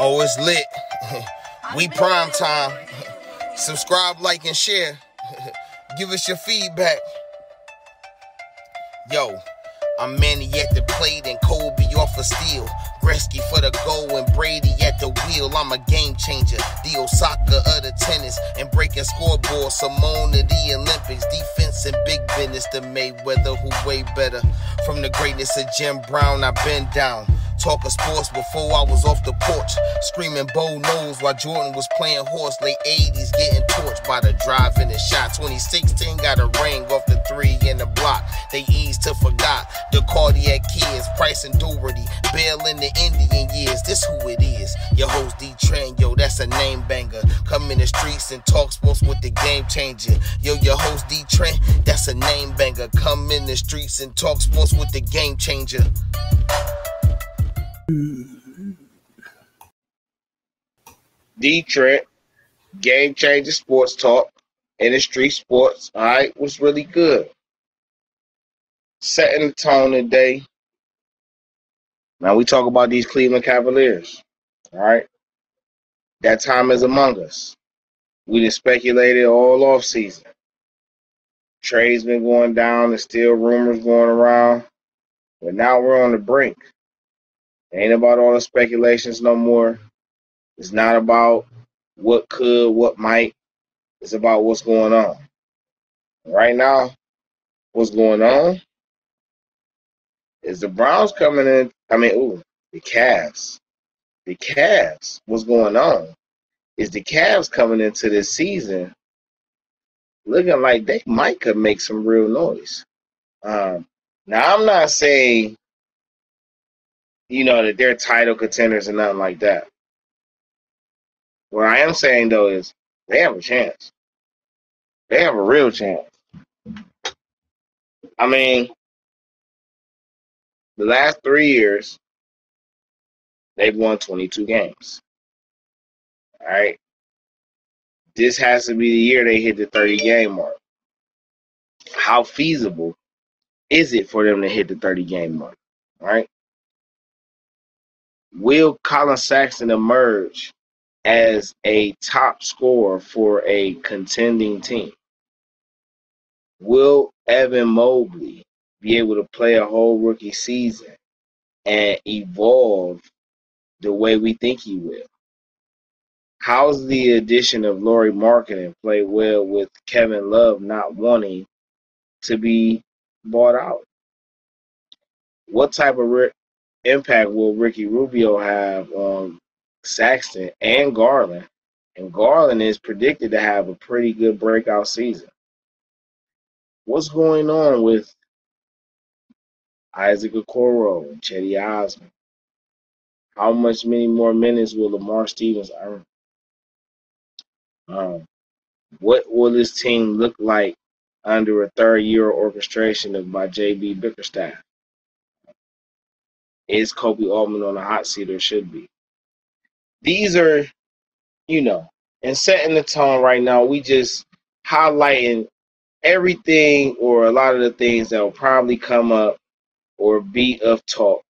Oh, it's lit. we prime time. Subscribe, like, and share. Give us your feedback. Yo, I'm Manny at the plate and Kobe off a steal. Gretzky for the goal and Brady at the wheel. I'm a game changer. The Osaka of the tennis and breaking scoreboard. Simone of the Olympics. Defense and big business. The Mayweather who way better. From the greatness of Jim Brown, I've been down. Talking sports before I was off the porch. Screaming Bo nose while Jordan was playing horse. Late 80s getting torched by the drive and the shot. 2016 got a ring off the three in the block. They eased to forgot the cardiac kids. Price and Daugherty. Bill in the Indian years. This who it is. Your host Dee Trynt, yo, that's a name banger. Come in the streets and talk sports with the game changer. Yo, your host Dee Trynt, that's a name banger. Come in the streets and talk sports with the game changer. Dee Trynt, Game Changer Sports Talk, InDaStreetz Sportz, all right, was really good. Setting the tone today. Now we talk about these Cleveland Cavaliers, all right? That time is among us. We just speculated all off season. Trades been going down, there's still rumors going around, but now we're on the brink. Ain't about all the speculations no more. It's not about what could, what might. It's about what's going on. Right now, what's going on is the Browns coming in. I mean, ooh, the Cavs. The Cavs. What's going on is the Cavs coming into this season looking like they might could make some real noise. Um, now, I'm not saying you know, that they're title contenders and nothing like that. What I am saying though is they have a chance. They have a real chance. I mean, the last three years, they've won 22 games. All right. This has to be the year they hit the 30 game mark. How feasible is it for them to hit the 30 game mark? All right. Will Collin Sexton emerge as a top scorer for a contending team? Will Evan Mobley be able to play a whole rookie season and evolve the way we think he will? How's the addition of Lauri Markkanen play well with Kevin Love not wanting to be bought out? What type of impact will Ricky Rubio have on Sexton and Garland? And Garland is predicted to have a pretty good breakout season. What's going on with Isaac Okoro and Cedi Osman? How much many more minutes will Lamar Stevens earn? Um, what will this team look like under a third year orchestration of by JB Bickerstaff? Is Koby Altman on the hot seat or should be? These are, you know, and setting the tone right now, we just highlighting everything or a lot of the things that will probably come up or be of talk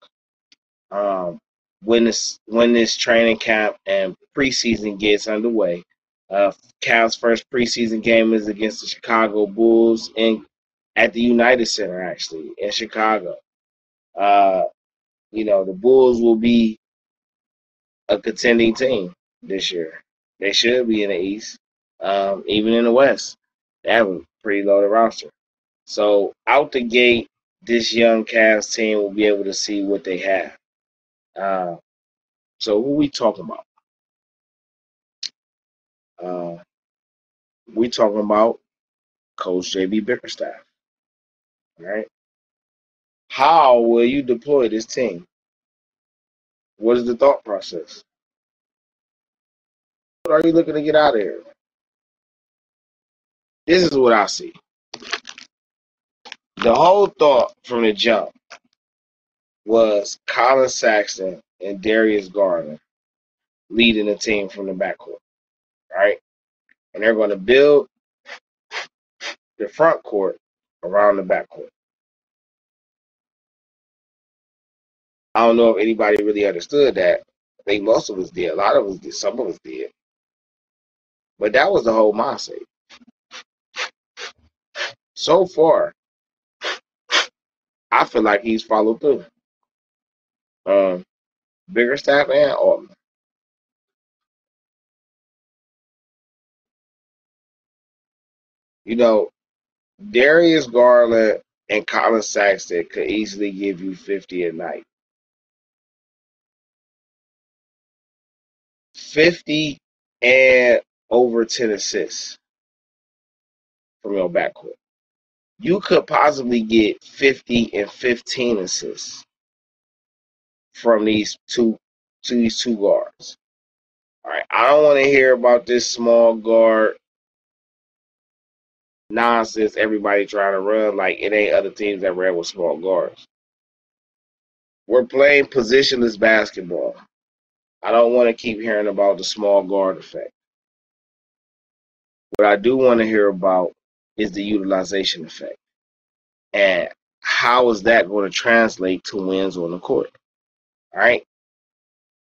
um, when this when this training camp and preseason gets underway. Uh, Cal's first preseason game is against the Chicago Bulls in at the United Center, actually in Chicago. Uh, you know, the Bulls will be a contending team this year. They should be in the East, um, even in the West. They have a pretty loaded roster. So out the gate, this young Cavs team will be able to see what they have. Uh, so who we talking about? Uh, we talking about Coach JB Bickerstaff. Right. How will you deploy this team? What is the thought process? What are you looking to get out of here? This is what I see. The whole thought from the jump was Colin Sexton and Darius Garland leading the team from the backcourt, right? And they're going to build the front court around the backcourt. I don't know if anybody really understood that I think most of us did. A lot of us did. Some of us did. But that was the whole mindset. So far, I feel like he's followed through. Um, Bickerstaff and Altman. You know, Darius Garland and Collin Sexton could easily give you 50 a night. 50 and over 10 assists from your backcourt. You could possibly get 50 and 15 assists from these two to these two guards. All right, I don't want to hear about this small guard nonsense everybody trying to run like it ain't other teams that ran with small guards. We're playing positionless basketball. I don't want to keep hearing about the small guard effect. What I do want to hear about is the utilization effect. And how is that going to translate to wins on the court? All right.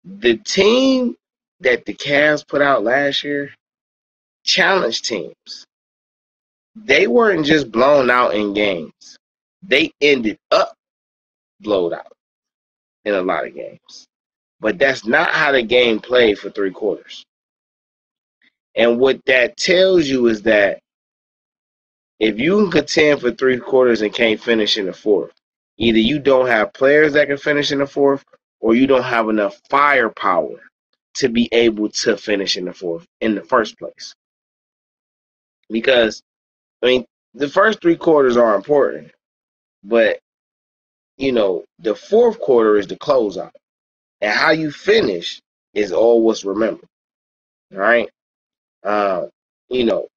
The team that the Cavs put out last year challenged teams. They weren't just blown out in games. They ended up blown out in a lot of games. But that's not how the game played for three quarters. And what that tells you is that if you can contend for three quarters and can't finish in the fourth, either you don't have players that can finish in the fourth, or you don't have enough firepower to be able to finish in the fourth in the first place. Because, I mean, the first three quarters are important, but, you know, the fourth quarter is the closeout and how you finish is all what's remembered. Right. Uh, you know,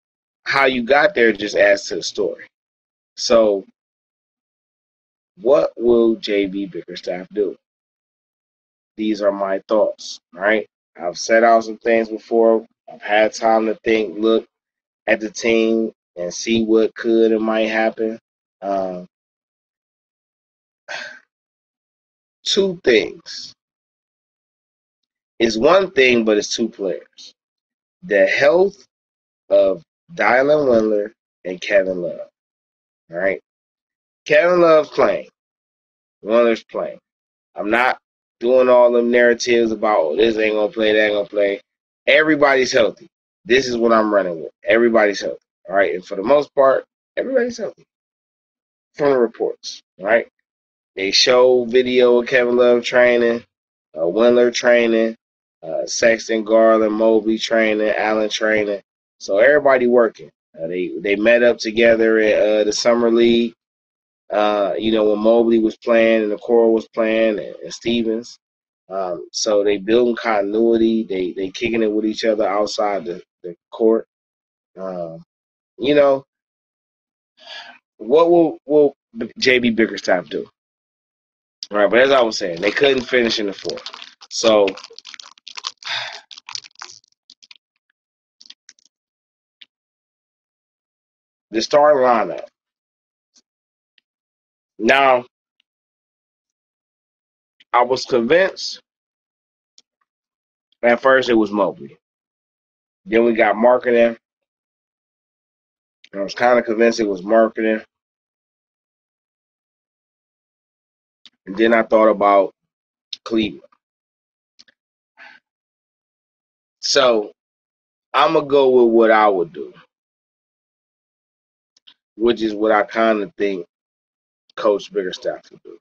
how you got there just adds to the story. So, what will JB Bickerstaff do? These are my thoughts. Right. I've said out some things before. I've had time to think, look at the team, and see what could and might happen. Um, two things is one thing, but it's two players. The health of Dylan Windler and Kevin Love. All right. Kevin Love's playing. Windler's playing. I'm not doing all them narratives about oh, this ain't gonna play, that ain't gonna play. Everybody's healthy. This is what I'm running with. Everybody's healthy. All right. And for the most part, everybody's healthy. From the reports. right? They show video of Kevin Love training, uh, Windler training, uh, Sexton, Garland, Mobley training, Allen training. So everybody working. Uh, they they met up together at uh, the summer league. Uh, you know when Mobley was playing and the core was playing and, and Stevens. Um, so they building continuity. They they kicking it with each other outside the, the court. Um, you know what will will JB Bickerstaff do? All right, but as I was saying, they couldn't finish in the fourth. So the starting lineup. Now, I was convinced at first it was Mobley. Then we got Markkanen. I was kind of convinced it was Markkanen. And then I thought about Cleveland. So I'm going to go with what I would do which is what I kind of think Coach Bickerstaff will do.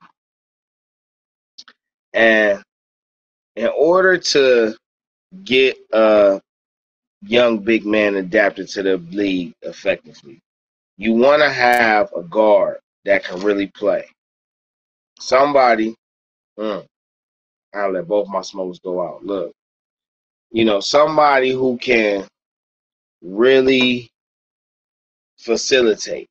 And in order to get a young big man adapted to the league effectively, you want to have a guard that can really play. Somebody, mm, I'll let both my smokes go out. Look, you know, somebody who can really facilitate.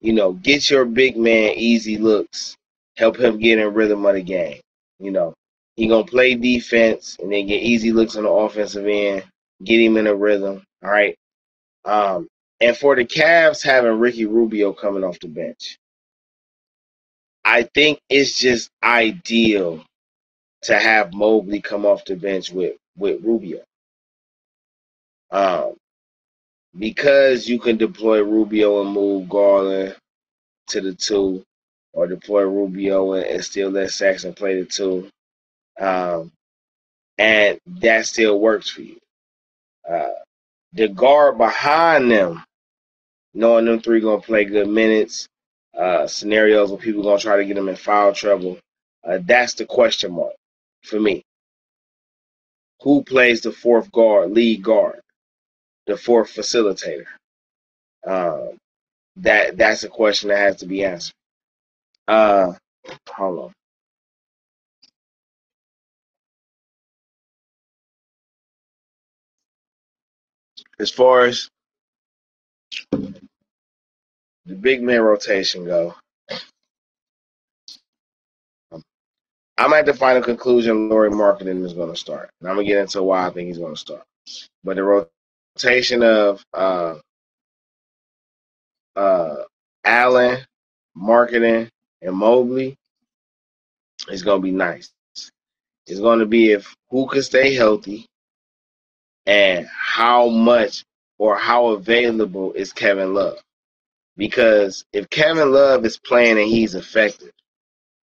You know, get your big man easy looks. Help him get in rhythm of the game. You know, he gonna play defense and then get easy looks on the offensive end. Get him in a rhythm. All right. Um, and for the Cavs having Ricky Rubio coming off the bench, I think it's just ideal to have Mobley come off the bench with with Rubio. Um, because you can deploy Rubio and move Garland to the two, or deploy Rubio and, and still let Sexton play the two, um, and that still works for you. Uh, the guard behind them, knowing them three gonna play good minutes, uh, scenarios where people gonna try to get them in foul trouble. Uh, that's the question mark for me. Who plays the fourth guard, lead guard, the fourth facilitator? Um, that that's a question that has to be answered. Uh, hold on. As far as the big man rotation go, I'm at the final conclusion. Lauri Markkanen is going to start, and I'm gonna get into why I think he's going to start. But the rotation of uh, uh, Allen, Markkanen, and Mobley is going to be nice. It's going to be if who can stay healthy and how much or how available is Kevin Love. Because if Kevin Love is playing and he's effective,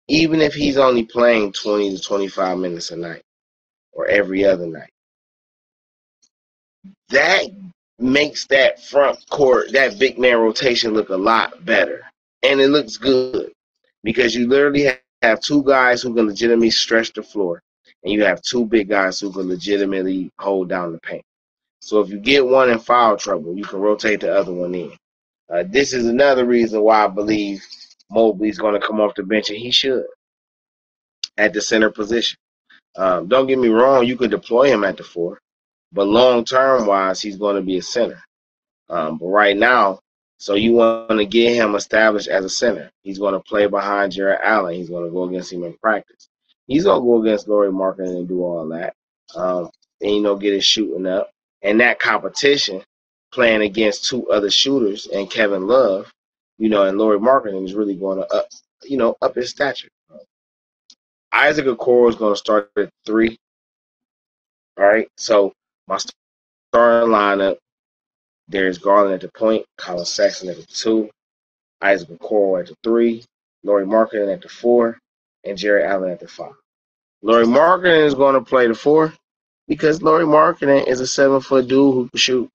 even if he's only playing 20 to 25 minutes a night or every other night, that makes that front court, that big man rotation look a lot better. And it looks good because you literally have two guys who can legitimately stretch the floor, and you have two big guys who can legitimately hold down the paint. So if you get one in foul trouble, you can rotate the other one in. Uh, this is another reason why I believe Mobley's going to come off the bench, and he should at the center position. Um, don't get me wrong, you could deploy him at the four, but long term wise, he's going to be a center. Um, but right now, so you want to get him established as a center. He's going to play behind Jarrett Allen. He's going to go against him in practice. He's going to go against Lauri Markkanen and do all that. Um, and, you know, get his shooting up. And that competition, playing against two other shooters and Kevin Love, you know, and Lauri Markkanen is really going to up, you know, up his stature. Isaac Okoro is going to start at three. All right. So my starting lineup Darius Garland at the point, Collin Sexton at the two, Isaac Okoro at the three, Lauri Markkanen at the four, and Jarrett Allen at the five. Lauri Markkanen is going to play the four because Lauri Markkanen is a seven foot dude who can shoot.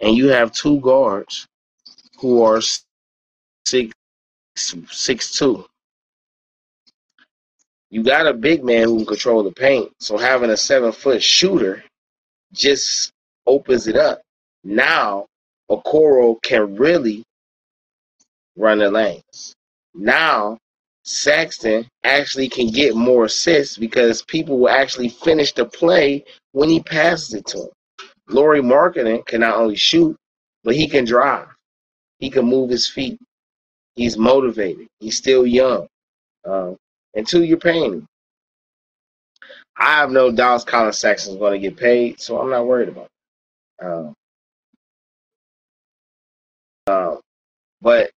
And you have two guards who are six six two. You got a big man who can control the paint. So having a seven foot shooter just opens it up. Now Okoro can really run the lanes. Now Sexton actually can get more assists because people will actually finish the play when he passes it to him. Lauri Markkanen can not only shoot, but he can drive. He can move his feet. He's motivated. He's still young. Um, until you're paying him. I have no doubts Sexton is going to get paid, so I'm not worried about it. Um, uh, but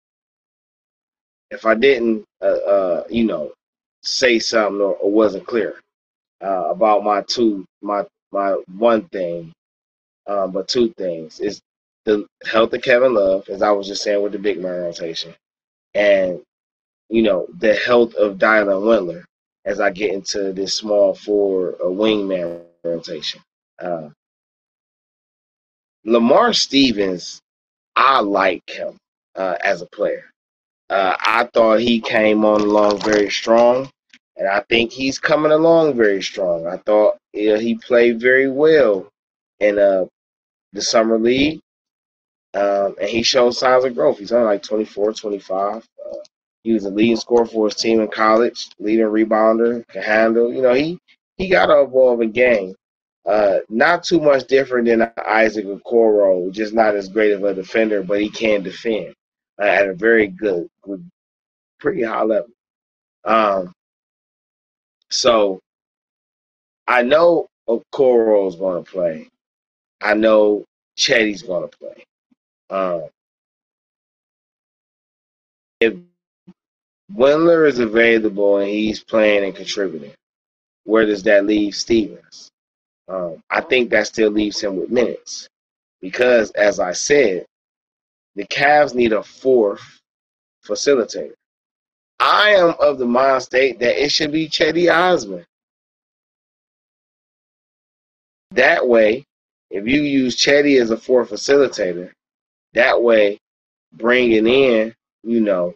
if I didn't, uh, uh, you know, say something or, or wasn't clear uh, about my two, my my one thing, um, but two things is the health of Kevin Love, as I was just saying with the big man rotation, and you know the health of Dylan Windler as I get into this small four uh, wingman rotation. Uh, Lamar Stevens I like him uh, as a player. Uh, I thought he came on along very strong, and I think he's coming along very strong. I thought he played very well in uh, the summer league, um, and he showed signs of growth. He's only like 24, 25. Uh, he was a leading scorer for his team in college, leading rebounder, can handle. You know, he he got a evolving game. Uh, not too much different than Isaac Okoro, just not as great of a defender, but he can defend uh, at a very good, good, pretty high level. Um, so I know Okoro is going to play. I know Cedi's going to play. Um, if Windler is available and he's playing and contributing, where does that leave Stevens? Um, I think that still leaves him with minutes because, as I said, the Cavs need a fourth facilitator. I am of the mind state that it should be Cedi Osman. That way, if you use Cedi as a fourth facilitator, that way, bringing in, you know,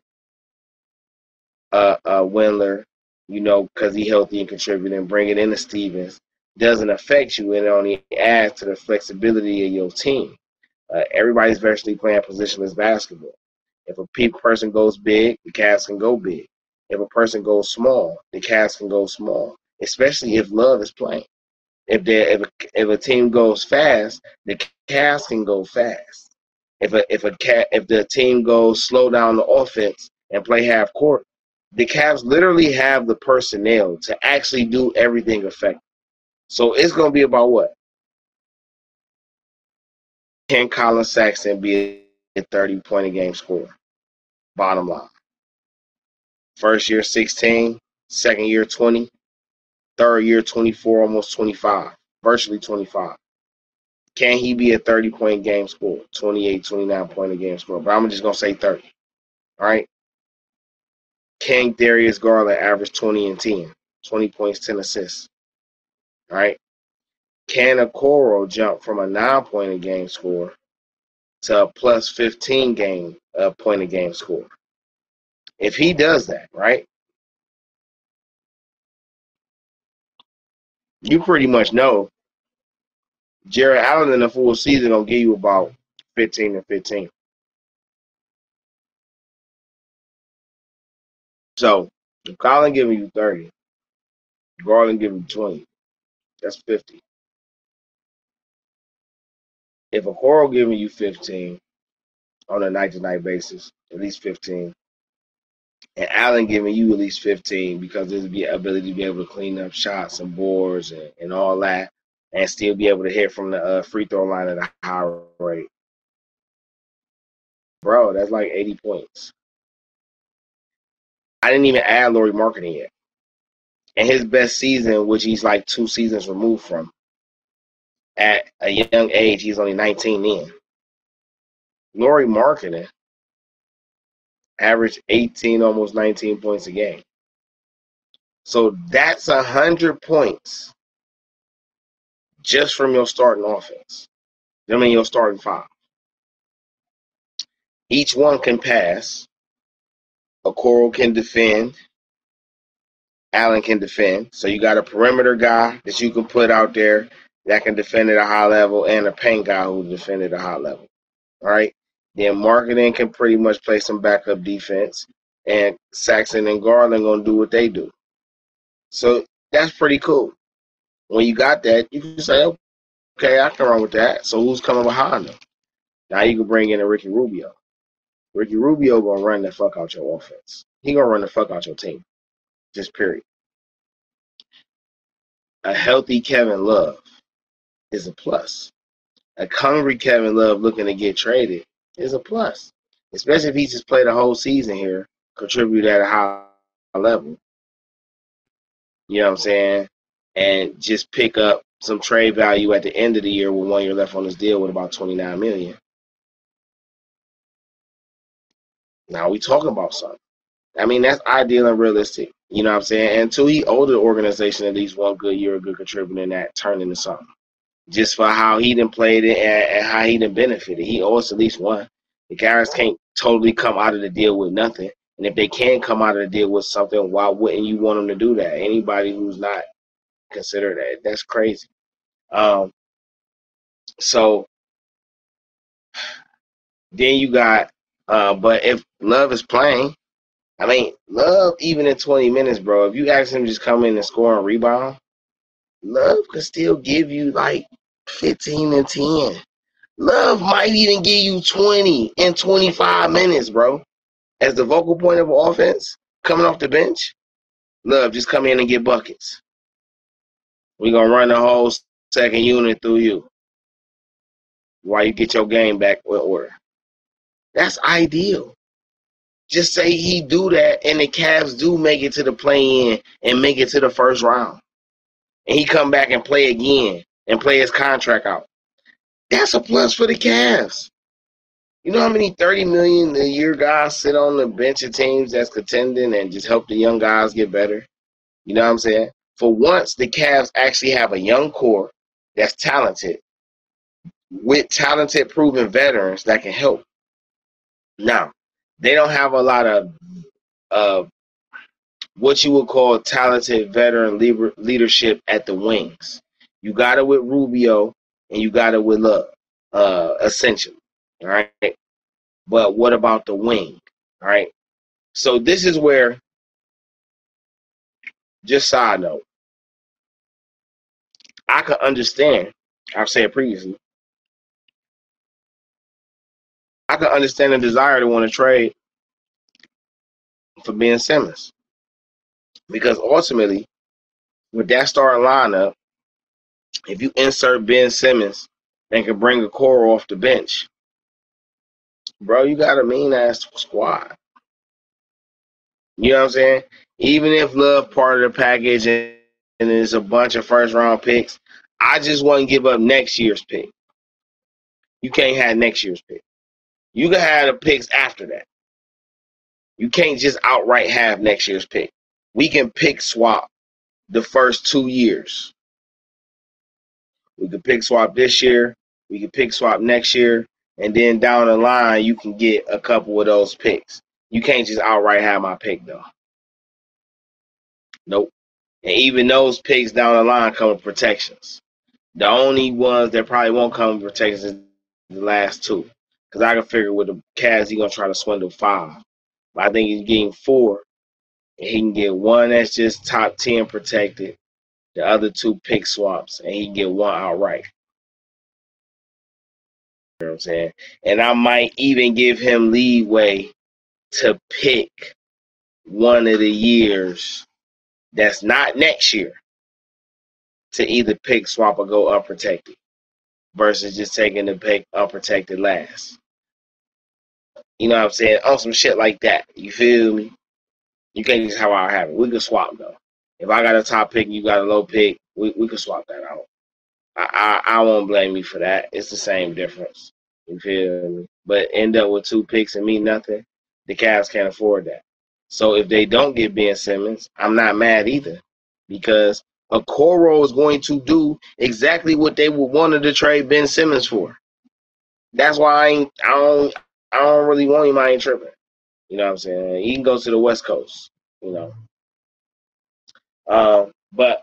uh, uh, Windler, you know, because he healthy and contributing, bringing in the Stevens doesn't affect you. It only adds to the flexibility of your team. Uh, everybody's virtually playing positionless basketball. If a pe- person goes big, the Cavs can go big. If a person goes small, the Cavs can go small. Especially if Love is playing. If if a, if a team goes fast, the Cavs can go fast. If a if a cat if the team goes slow down the offense and play half court, the Cavs literally have the personnel to actually do everything effective. So it's going to be about what? Can Collin Sexton be a 30 point a game scorer? Bottom line. First year 16, second year 20, third year 24, almost 25, virtually 25. Can he be a 30 point game scorer? 28, 29 point a game scorer. But I'm just going to say 30. All right. Can Darius Garland averaged 20 and 10? 20 points, 10 assists. All right. Can Okoro jump from a nine point a game score to a plus 15 game uh, point a game score? If he does that, right, you pretty much know Jarrett Allen in the full season will give you about 15 and 15. So if Collin giving you 30, Garland giving you 20, that's 50. If Okoro giving you 15 on a night to night basis, at least 15, and Allen giving you at least 15 because there's the ability to be able to clean up shots and boards and, and all that, and still be able to hit from the uh, free throw line at a high rate. Bro, that's like 80 points. I didn't even add Lauri Markkanen yet. And his best season, which he's like two seasons removed from, at a young age, he's only 19 then. Lauri Markkanen averaged 18, almost 19 points a game. So that's a hundred points just from your starting offense. I mean your starting five. Each one can pass. Okoro can defend. Allen can defend. So you got a perimeter guy that you can put out there that can defend at a high level and a paint guy who defend at a high level. All right. Then Markkanen can pretty much play some backup defense, and Sexton and Garland gonna do what they do. So that's pretty cool. When you got that, you can say, okay, I can run with that. So who's coming behind them? Now you can bring in a Ricky Rubio. Ricky Rubio gonna run the fuck out your offense. He gonna run the fuck out your team. Just period. A healthy Kevin Love is a plus. A hungry Kevin Love looking to get traded is a plus, especially if he just played a whole season here, contribute at a high level. You know what I'm saying? And just pick up some trade value at the end of the year with one year left on his deal with about 29 million. Now we talking about something. I mean, that's ideal and realistic. You know what I'm saying? And until he owed the organization at least one good year, a good contributor, and that turned into something just for how he done played it and, and how he done benefited. He owes at least one. The guys can't totally come out of the deal with nothing. And if they can come out of the deal with something, why wouldn't you want them to do that? Anybody who's not considered that, that's crazy. Um, so then you got, uh, but if Love is playing, I mean, Love even in 20 minutes, bro. If you ask him just come in and score and rebound, Love could still give you like 15 and 10. Love might even give you 20 and 25 minutes, bro. As the vocal point of offense, coming off the bench, Love, just come in and get buckets. Going to run the whole second unit through you while you get your game back with order. That's ideal. Just say he do that and the Cavs do make it to the play in and make it to the first round. and he come back and play again and play his contract out. That's a plus for the Cavs. You know how many thirty million a year guys sit on the bench of teams that's contending and just help the young guys get better? You know what I'm saying? For once, the Cavs actually have a young core that's talented with talented, proven veterans that can help. Now, they don't have a lot of uh, what you would call talented veteran leadership at the wings. You got it with Rubio and you got it with Love, uh, essentially. All right. But what about the wing? All right. So this is where, just side note, I can understand. I've said previously. I can understand the desire to want to trade for Ben Simmons. Because ultimately, with that starting lineup, if you insert Ben Simmons and can bring a core off the bench, bro, you got a mean ass squad. You know what I'm saying? Even if Love part of the package and, and there's a bunch of first round picks, I just to give up next year's pick. You can't have next year's pick. You can have the picks after that. You can't just outright have next year's pick. We can pick swap the first two years. We can pick swap this year. We can pick swap next year. And then down the line, you can get a couple of those picks. You can't just outright have my pick, though. Nope. And even those picks down the line come with protections. The only ones that probably won't come with protections is the last two. Because I can figure with the Cavs, he's going to try to swindle five. But I think he's getting four. And he can get one that's just top 10 protected, the other two pick swaps, and he can get one outright. You know what I'm saying? And I might even give him leeway to pick one of the years that's not next year to either pick, swap, or go unprotected versus just taking the pick unprotected last. You know what I'm saying? On some shit like that. You feel me? You can't just have our have it. We can swap though. If I got a top pick and you got a low pick, we, we can swap that out. I, I I won't blame you for that. It's the same difference. You feel me? But end up with two picks and me nothing. The Cavs can't afford that. So if they don't get Ben Simmons, I'm not mad either, because a Okoro is going to do exactly what they would wanted to trade Ben Simmons for. That's why I ain't, I don't I don't really want him. Tripping. You know what I'm saying? He can go to the West Coast. You know. Uh, but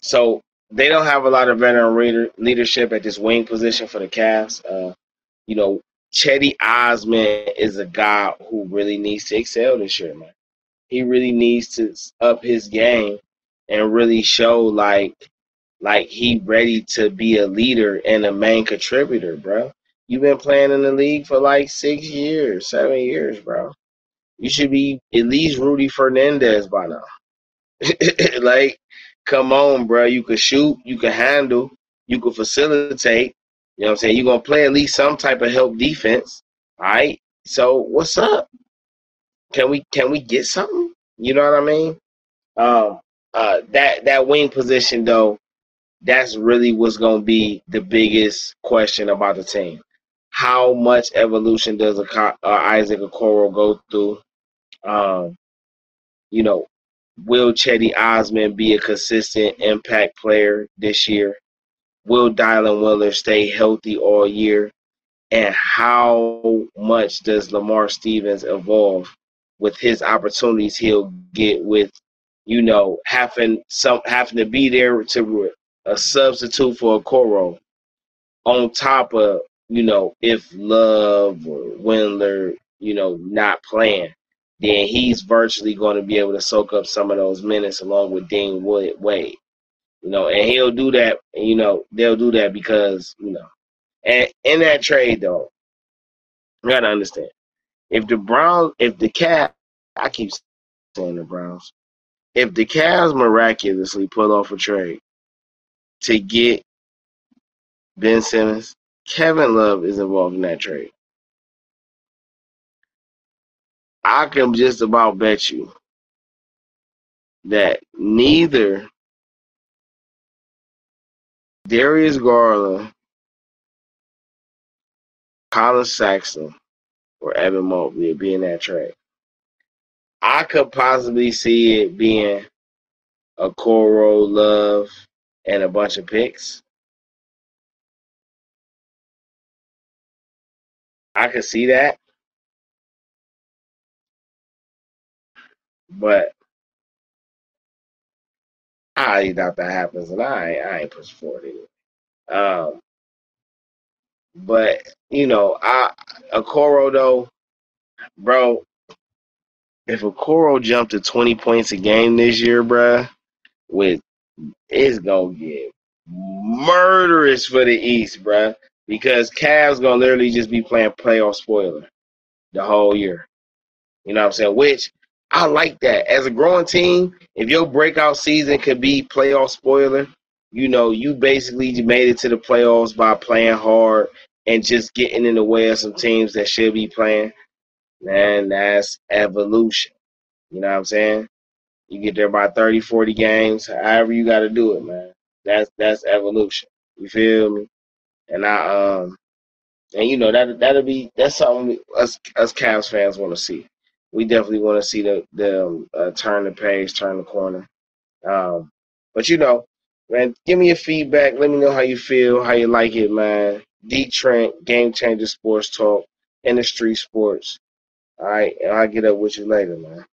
so they don't have a lot of veteran reader, leadership at this wing position for the Cavs. Uh, you know, Cedi Osman is a guy who really needs to excel this year, man. He really needs to up his game and really show like like he ready to be a leader and a main contributor, bro. You've been playing in the league for like six years, seven years, bro. You should be at least Rudy Fernandez by now. like, come on, bro. You can shoot, you can handle, you can facilitate. You know what I'm saying? You're gonna play at least some type of help defense. All right. So what's up? Can we can we get something? You know what I mean? Um uh that that wing position though, that's really what's gonna be the biggest question about the team how much evolution does a, uh, Isaac Okoro go through? Um, you know, will Cedi Osman be a consistent impact player this year? Will Dylan Windler stay healthy all year? And how much does Lamar Stevens evolve with his opportunities he'll get with, you know, having some having to be there to a substitute for Okoro on top of you know, if Love or Windler, you know, not playing, then he's virtually going to be able to soak up some of those minutes along with Dean Wade. You know, and he'll do that. You know, they'll do that because you know, and in that trade though, you gotta understand if the Browns, if the cat, I keep saying the Browns, if the Cavs miraculously pull off a trade to get Ben Simmons, Kevin Love is involved in that trade. I can just about bet you that neither Darius Garland, Collin Sexton, or Evan Mobley would be in that trade. I could possibly see it being a Okoro, Love, and a bunch of picks. I could see that. But I doubt that happens, and I I ain't pushing for it either. Um, but you know, I Okoro though, bro. If Okoro jumped to twenty points a game this year, bruh, with it's gonna get murderous for the East, bruh. Because Cavs gonna literally just be playing playoff spoiler the whole year. You know what I'm saying? Which I like that. As a growing team, if your breakout season could be playoff spoiler, you know, you basically made it to the playoffs by playing hard and just getting in the way of some teams that should be playing. Man, that's evolution. You know what I'm saying? You get there by 30, 40 games, however you got to do it, man. That's that's evolution. You feel me? And I um and you know that that'll be that's something us us Cavs fans want to see. We definitely want to see the the uh, turn the page, turn the corner. Um, but you know, man, give me your feedback. Let me know how you feel, how you like it, man. Dee Trynt, Game Changer Sports Talk, InDaStreetz Sportz. All right, and I'll get up with you later, man.